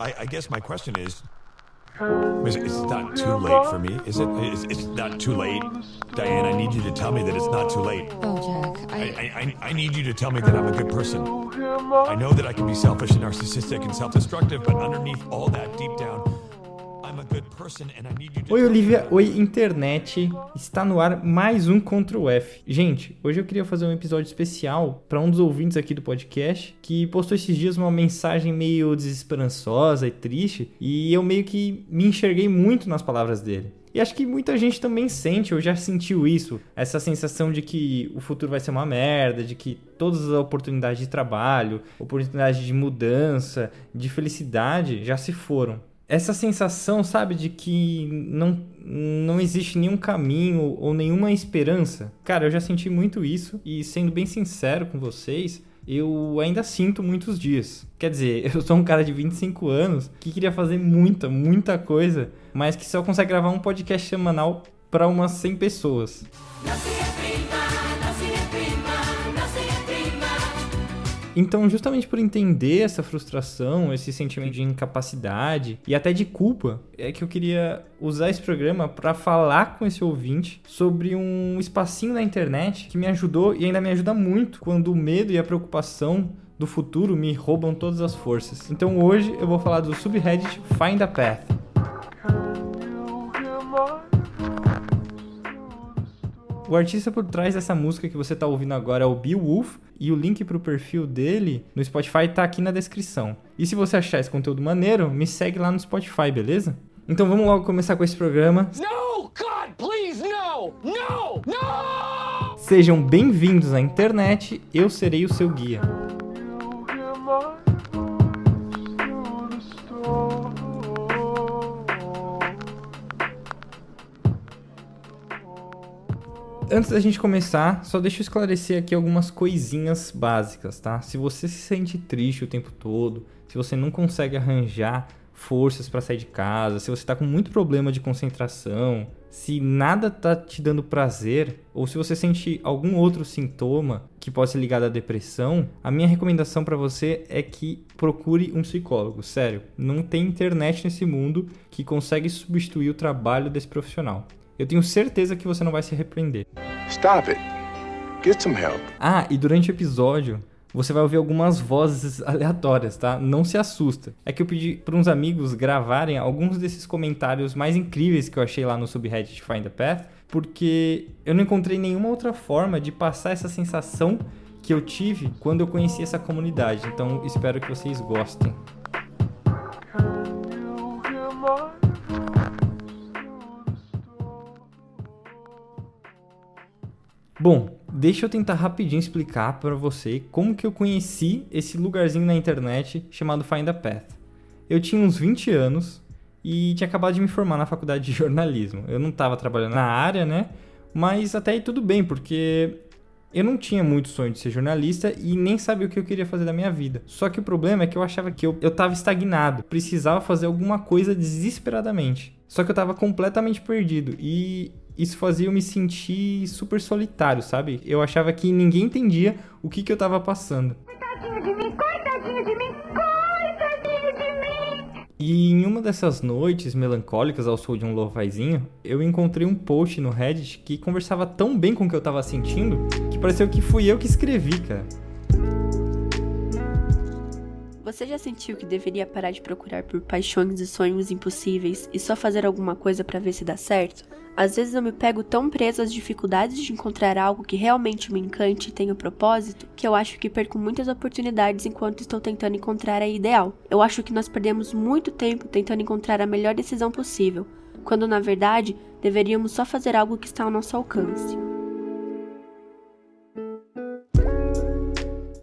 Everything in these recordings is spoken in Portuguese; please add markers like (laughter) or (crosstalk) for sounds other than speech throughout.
I, I guess my question is, is it- not too late for me, is it? It's, it's not too late, Diane. I need you to tell me that it's not too late. Oh, Jack, I, I, I, I- I need you to tell me that I'm a good person. I know that I can be selfish and narcissistic and self-destructive, but underneath all that, deep down, Oi, Olivia. Oi, internet. Está no ar mais um Ctrl F. Gente, hoje eu queria fazer um episódio especial para um dos ouvintes aqui do podcast que postou esses dias uma mensagem meio desesperançosa e triste e eu meio que me enxerguei muito nas palavras dele. E acho que muita gente também sente, ou já sentiu isso, essa sensação de que o futuro vai ser uma merda, de que todas as oportunidades de trabalho, oportunidades de mudança, de felicidade já se foram essa sensação, sabe, de que não, não existe nenhum caminho ou nenhuma esperança. Cara, eu já senti muito isso e, sendo bem sincero com vocês, eu ainda sinto muitos dias. Quer dizer, (laughs) eu sou um cara de 25 anos que queria fazer muita, muita coisa, mas que só consegue gravar um podcast semanal para umas 100 pessoas. Então, justamente por entender essa frustração, esse sentimento de incapacidade e até de culpa, é que eu queria usar esse programa para falar com esse ouvinte sobre um espacinho na internet que me ajudou e ainda me ajuda muito quando o medo e a preocupação do futuro me roubam todas as forças. Então, hoje eu vou falar do subreddit Find a Path. O artista por trás dessa música que você está ouvindo agora é o Bill Wolf e o link para o perfil dele no Spotify tá aqui na descrição. E se você achar esse conteúdo maneiro, me segue lá no Spotify, beleza? Então vamos logo começar com esse programa. No! God, please, no! No! No! Sejam bem-vindos à internet, eu serei o seu guia. Antes da gente começar, só deixa eu esclarecer aqui algumas coisinhas básicas, tá? Se você se sente triste o tempo todo, se você não consegue arranjar forças para sair de casa, se você tá com muito problema de concentração, se nada tá te dando prazer, ou se você sente algum outro sintoma que pode ser ligado à depressão, a minha recomendação para você é que procure um psicólogo. Sério, não tem internet nesse mundo que consegue substituir o trabalho desse profissional. Eu tenho certeza que você não vai se arrepender. Stop it. Get some help. Ah, e durante o episódio você vai ouvir algumas vozes (laughs) aleatórias, tá? Não se assusta. É que eu pedi para uns amigos gravarem alguns desses comentários mais incríveis que eu achei lá no subreddit Find the Path, porque eu não encontrei nenhuma outra forma de passar essa sensação que eu tive quando eu conheci essa comunidade. Então espero que vocês gostem. Bom, deixa eu tentar rapidinho explicar para você como que eu conheci esse lugarzinho na internet chamado Find a Path. Eu tinha uns 20 anos e tinha acabado de me formar na faculdade de jornalismo. Eu não estava trabalhando na área, né? Mas até aí tudo bem, porque eu não tinha muito sonho de ser jornalista e nem sabia o que eu queria fazer da minha vida. Só que o problema é que eu achava que eu, eu tava estagnado, precisava fazer alguma coisa desesperadamente. Só que eu tava completamente perdido e isso fazia eu me sentir super solitário, sabe? Eu achava que ninguém entendia o que, que eu tava passando. Coitadinho de mim, coitadinho de mim, coitadinho de mim. E em uma dessas noites melancólicas ao som de um lofazinho, eu encontrei um post no Reddit que conversava tão bem com o que eu tava sentindo pareceu que fui eu que escrevi, cara. Você já sentiu que deveria parar de procurar por paixões e sonhos impossíveis e só fazer alguma coisa pra ver se dá certo? Às vezes eu me pego tão preso às dificuldades de encontrar algo que realmente me encante e tenha propósito, que eu acho que perco muitas oportunidades enquanto estou tentando encontrar a ideal. Eu acho que nós perdemos muito tempo tentando encontrar a melhor decisão possível, quando na verdade deveríamos só fazer algo que está ao nosso alcance.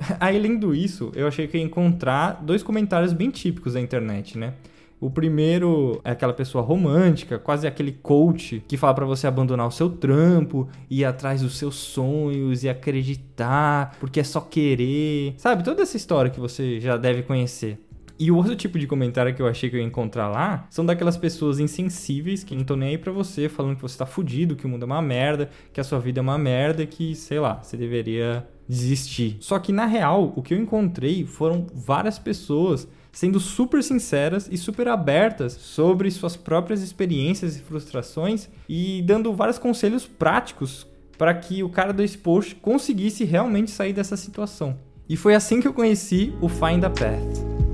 (laughs) Aí, lendo isso, eu achei que ia encontrar dois comentários bem típicos da internet, né? O primeiro é aquela pessoa romântica, quase aquele coach que fala para você abandonar o seu trampo, ir atrás dos seus sonhos e acreditar, porque é só querer. Sabe, toda essa história que você já deve conhecer. E o outro tipo de comentário que eu achei que eu ia encontrar lá são daquelas pessoas insensíveis que não estão nem aí pra você, falando que você tá fudido, que o mundo é uma merda, que a sua vida é uma merda, que, sei lá, você deveria desistir. Só que na real, o que eu encontrei foram várias pessoas sendo super sinceras e super abertas sobre suas próprias experiências e frustrações e dando vários conselhos práticos para que o cara desse post conseguisse realmente sair dessa situação. E foi assim que eu conheci o Find a Path.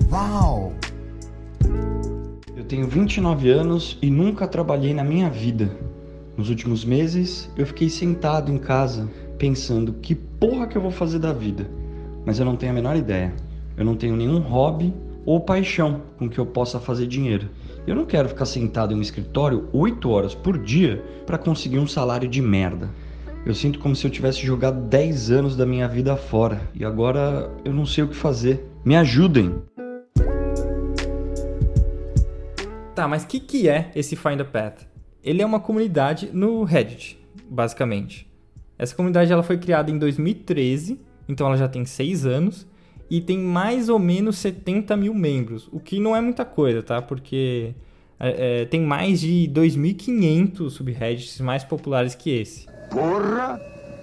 Uau! Eu tenho 29 anos e nunca trabalhei na minha vida. Nos últimos meses, eu fiquei sentado em casa pensando que porra que eu vou fazer da vida. Mas eu não tenho a menor ideia. Eu não tenho nenhum hobby ou paixão com que eu possa fazer dinheiro. Eu não quero ficar sentado em um escritório 8 horas por dia para conseguir um salário de merda. Eu sinto como se eu tivesse jogado 10 anos da minha vida fora e agora eu não sei o que fazer. Me ajudem! Tá, mas o que, que é esse Find a Path? Ele é uma comunidade no Reddit, basicamente. Essa comunidade ela foi criada em 2013, então ela já tem 6 anos, e tem mais ou menos 70 mil membros, o que não é muita coisa, tá? Porque é, é, tem mais de 2.500 subreddits mais populares que esse. Porra!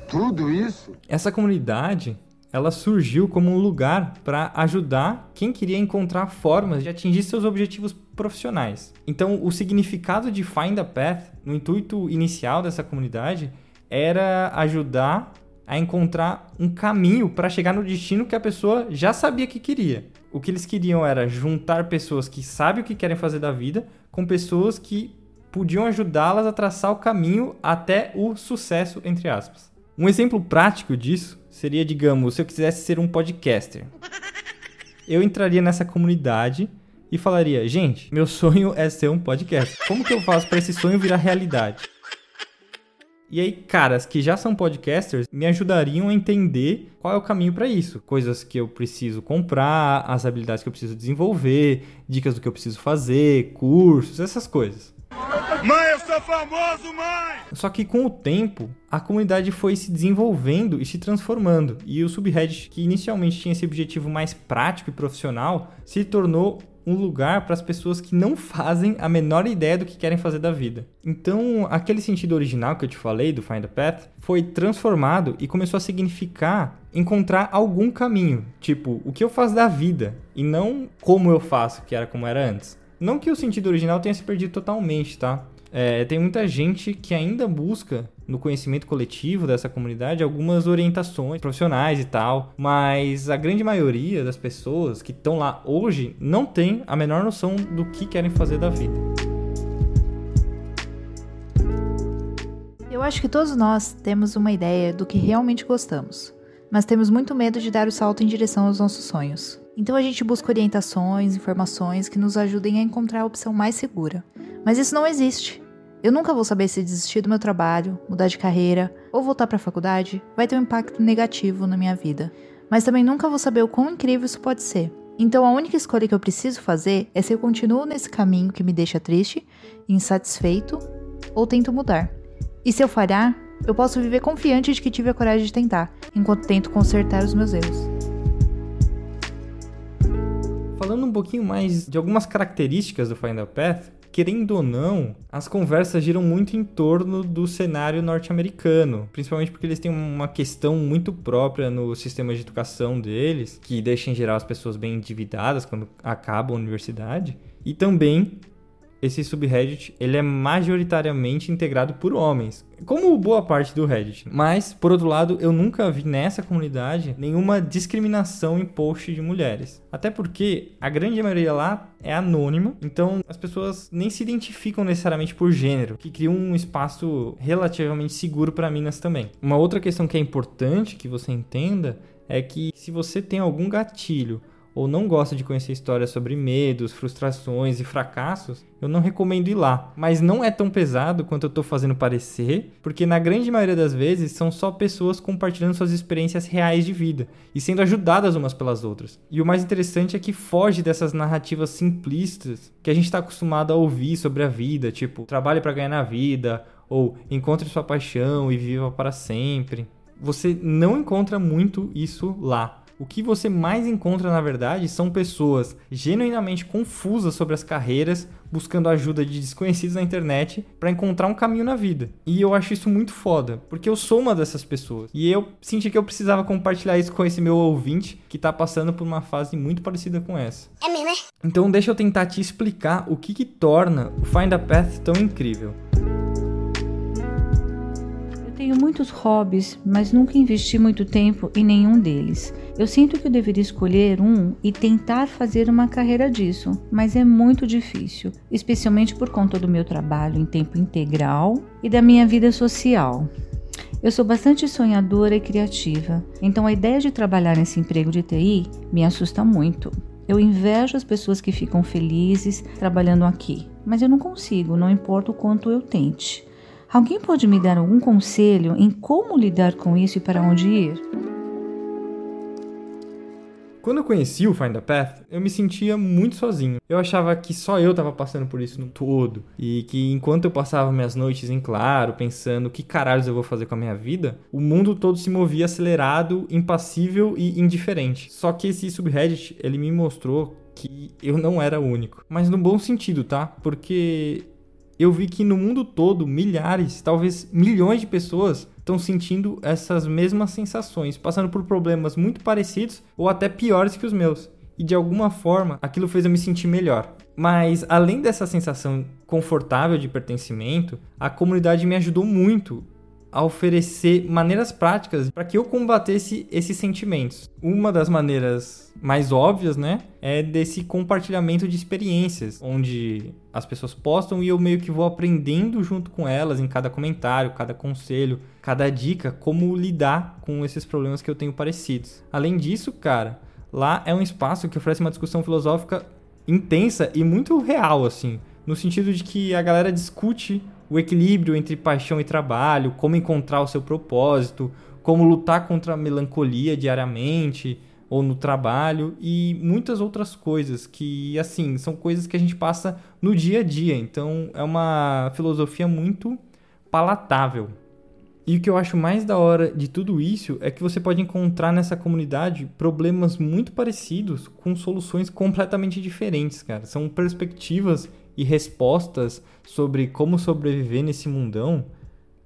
Tudo isso? Essa comunidade ela surgiu como um lugar para ajudar quem queria encontrar formas de atingir seus objetivos profissionais. Então, o significado de Find a Path, no intuito inicial dessa comunidade, era ajudar a encontrar um caminho para chegar no destino que a pessoa já sabia que queria. O que eles queriam era juntar pessoas que sabem o que querem fazer da vida com pessoas que podiam ajudá-las a traçar o caminho até o sucesso, entre aspas. Um exemplo prático disso seria, digamos, se eu quisesse ser um podcaster. Eu entraria nessa comunidade e falaria: gente, meu sonho é ser um podcast. Como que eu faço para esse sonho virar realidade? E aí, caras que já são podcasters me ajudariam a entender qual é o caminho para isso. Coisas que eu preciso comprar, as habilidades que eu preciso desenvolver, dicas do que eu preciso fazer, cursos, essas coisas. Mãe, eu sou famoso, mãe! Só que com o tempo, a comunidade foi se desenvolvendo e se transformando. E o subreddit, que inicialmente tinha esse objetivo mais prático e profissional, se tornou um lugar para as pessoas que não fazem a menor ideia do que querem fazer da vida. Então, aquele sentido original que eu te falei do Find a Path foi transformado e começou a significar encontrar algum caminho, tipo, o que eu faço da vida e não como eu faço, que era como era antes. Não que o sentido original tenha se perdido totalmente, tá? É, tem muita gente que ainda busca no conhecimento coletivo dessa comunidade algumas orientações profissionais e tal, mas a grande maioria das pessoas que estão lá hoje não tem a menor noção do que querem fazer da vida. Eu acho que todos nós temos uma ideia do que realmente gostamos, mas temos muito medo de dar o salto em direção aos nossos sonhos. Então a gente busca orientações, informações que nos ajudem a encontrar a opção mais segura. Mas isso não existe. Eu nunca vou saber se desistir do meu trabalho, mudar de carreira ou voltar para a faculdade vai ter um impacto negativo na minha vida. Mas também nunca vou saber o quão incrível isso pode ser. Então a única escolha que eu preciso fazer é se eu continuo nesse caminho que me deixa triste, insatisfeito ou tento mudar. E se eu falhar, eu posso viver confiante de que tive a coragem de tentar, enquanto tento consertar os meus erros. Falando um pouquinho mais de algumas características do Find a Path, querendo ou não, as conversas giram muito em torno do cenário norte-americano, principalmente porque eles têm uma questão muito própria no sistema de educação deles, que deixa em geral as pessoas bem endividadas quando acabam a universidade, e também esse subreddit ele é majoritariamente integrado por homens, como boa parte do Reddit. Mas, por outro lado, eu nunca vi nessa comunidade nenhuma discriminação em post de mulheres. Até porque a grande maioria lá é anônima, então as pessoas nem se identificam necessariamente por gênero, que cria um espaço relativamente seguro para minas também. Uma outra questão que é importante que você entenda é que se você tem algum gatilho ou não gosta de conhecer histórias sobre medos, frustrações e fracassos, eu não recomendo ir lá. Mas não é tão pesado quanto eu estou fazendo parecer, porque na grande maioria das vezes são só pessoas compartilhando suas experiências reais de vida e sendo ajudadas umas pelas outras. E o mais interessante é que foge dessas narrativas simplistas que a gente está acostumado a ouvir sobre a vida, tipo, trabalhe para ganhar na vida, ou encontre sua paixão e viva para sempre. Você não encontra muito isso lá O que você mais encontra, na verdade, são pessoas genuinamente confusas sobre as carreiras, buscando ajuda de desconhecidos na internet para encontrar um caminho na vida. E eu acho isso muito foda, porque eu sou uma dessas pessoas. E eu senti que eu precisava compartilhar isso com esse meu ouvinte que tá passando por uma fase muito parecida com essa. É mesmo, é? Então deixa eu tentar te explicar o que, que torna o Find a Path tão incrível. Tenho muitos hobbies, mas nunca investi muito tempo em nenhum deles. Eu sinto que eu deveria escolher um e tentar fazer uma carreira disso, mas é muito difícil, especialmente por conta do meu trabalho em tempo integral e da minha vida social. Eu sou bastante sonhadora e criativa, então a ideia de trabalhar nesse emprego de TI me assusta muito. Eu invejo as pessoas que ficam felizes trabalhando aqui, mas eu não consigo, não importa o quanto eu tente. Alguém pode me dar algum conselho em como lidar com isso e para onde ir? Quando eu conheci o Find a Path, eu me sentia muito sozinho. Eu achava que só eu estava passando por isso no todo. E que enquanto eu passava minhas noites em claro, pensando que caralhos eu vou fazer com a minha vida, o mundo todo se movia acelerado, impassível e indiferente. Só que esse subreddit, ele me mostrou que eu não era o único. Mas no bom sentido, tá? Porque eu vi que no mundo todo, milhares, talvez milhões de pessoas estão sentindo essas mesmas sensações, passando por problemas muito parecidos ou até piores que os meus. E de alguma forma, aquilo fez eu me sentir melhor. Mas além dessa sensação confortável de pertencimento, a comunidade me ajudou muito a oferecer maneiras práticas para que eu combatesse esses sentimentos. Uma das maneiras mais óbvias, né, é desse compartilhamento de experiências, onde as pessoas postam e eu meio que vou aprendendo junto com elas em cada comentário, cada conselho, cada dica como lidar com esses problemas que eu tenho parecidos. Além disso, cara, lá é um espaço que oferece uma discussão filosófica intensa e muito real assim, no sentido de que a galera discute o equilíbrio entre paixão e trabalho, como encontrar o seu propósito, como lutar contra a melancolia diariamente ou no trabalho e muitas outras coisas que assim são coisas que a gente passa no dia a dia. Então é uma filosofia muito palatável. E o que eu acho mais da hora de tudo isso é que você pode encontrar nessa comunidade problemas muito parecidos com soluções completamente diferentes, cara. São perspectivas e respostas sobre como sobreviver nesse mundão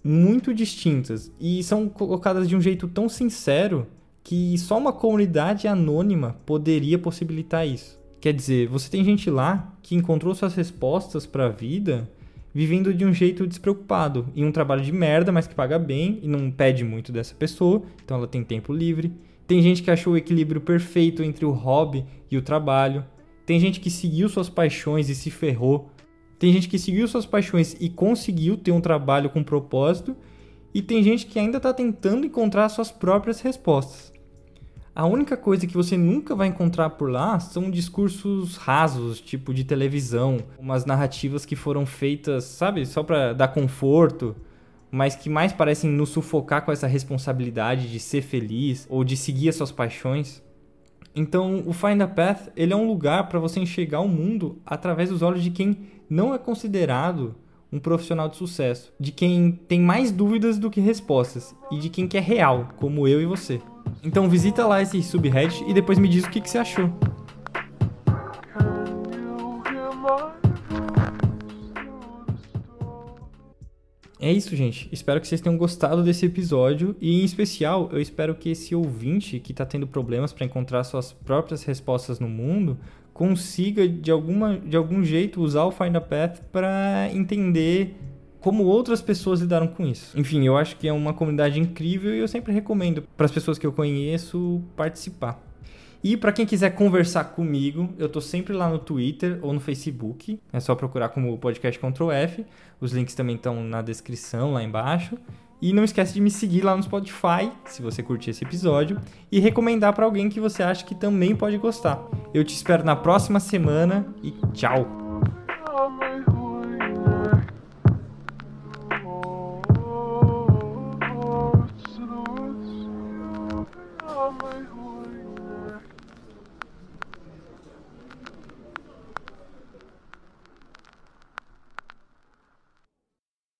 muito distintas e são colocadas de um jeito tão sincero que só uma comunidade anônima poderia possibilitar isso. Quer dizer, você tem gente lá que encontrou suas respostas para a vida vivendo de um jeito despreocupado, em um trabalho de merda, mas que paga bem e não pede muito dessa pessoa, então ela tem tempo livre. Tem gente que achou o equilíbrio perfeito entre o hobby e o trabalho. Tem gente que seguiu suas paixões e se ferrou. Tem gente que seguiu suas paixões e conseguiu ter um trabalho com propósito. E tem gente que ainda está tentando encontrar suas próprias respostas. A única coisa que você nunca vai encontrar por lá são discursos rasos, tipo de televisão, umas narrativas que foram feitas, sabe, só para dar conforto, mas que mais parecem nos sufocar com essa responsabilidade de ser feliz ou de seguir as suas paixões. Então, o Find a Path, ele é um lugar para você enxergar o mundo através dos olhos de quem não é considerado um profissional de sucesso, de quem tem mais dúvidas do que respostas e de quem quer real, como eu e você. Então, visita lá esse subreddit e depois me diz o que, que você achou. É isso, gente. Espero que vocês tenham gostado desse episódio e, em especial, eu espero que esse ouvinte que está tendo problemas para encontrar suas próprias respostas no mundo consiga, de, alguma, de algum jeito, usar o Find a Path para entender como outras pessoas lidaram com isso. Enfim, eu acho que é uma comunidade incrível e eu sempre recomendo para as pessoas que eu conheço participar. E para quem quiser conversar comigo, eu tô sempre lá no Twitter ou no Facebook. É só procurar como podcast Ctrl F. Os links também estão na descrição lá embaixo. E não esquece de me seguir lá no Spotify, se você curtir esse episódio, e recomendar para alguém que você acha que também pode gostar. Eu te espero na próxima semana e tchau.